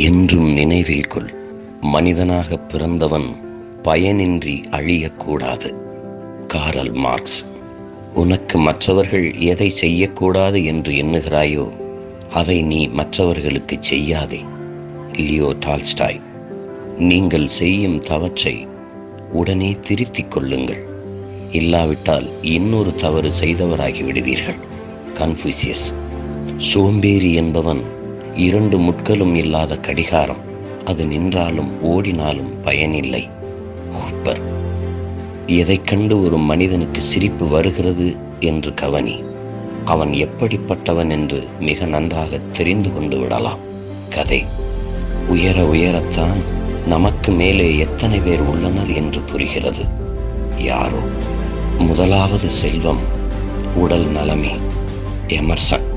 என்றும் நினைவில் கொள். மனிதனாக பிறந்தவன் பயனின்றி அழியக்கூடாது. Karl Marx. உனக்கு மற்றவர்கள் எதை செய்யக்கூடாது என்று எண்ணுகிறாயோ அதை நீ மற்றவர்களுக்கு செய்யாதே. Leo Tolstoy. நீங்கள் செய்யும் தவற்றை உடனே திருத்திக் கொள்ளுங்கள். இல்லாவிட்டால் இன்னொரு தவறு செய்தவராகி விடுவீர்கள். கன்ஃபூசியஸ் சோம்பேறி என்பவன் இரண்டு முட்களும் இல்லாத கடிகாரம். அது நின்றாலும் ஓடினாலும் பயனில்லை. ஹூப்பர். எதை கண்டு ஒரு மனிதனுக்கு சிரிப்பு வருகிறது என்று கவனி. அவன் எப்படிப்பட்டவன் என்று மிக நன்றாக தெரிந்து கொண்டு விடலாம். கதை. உயர உயரத்தான் நமக்கு மேலே எத்தனை பேர் உள்ளனர் என்று புரிகிறது. யாரோ. முதலாவது செல்வம் உடல் நலமே. எமர்சன்.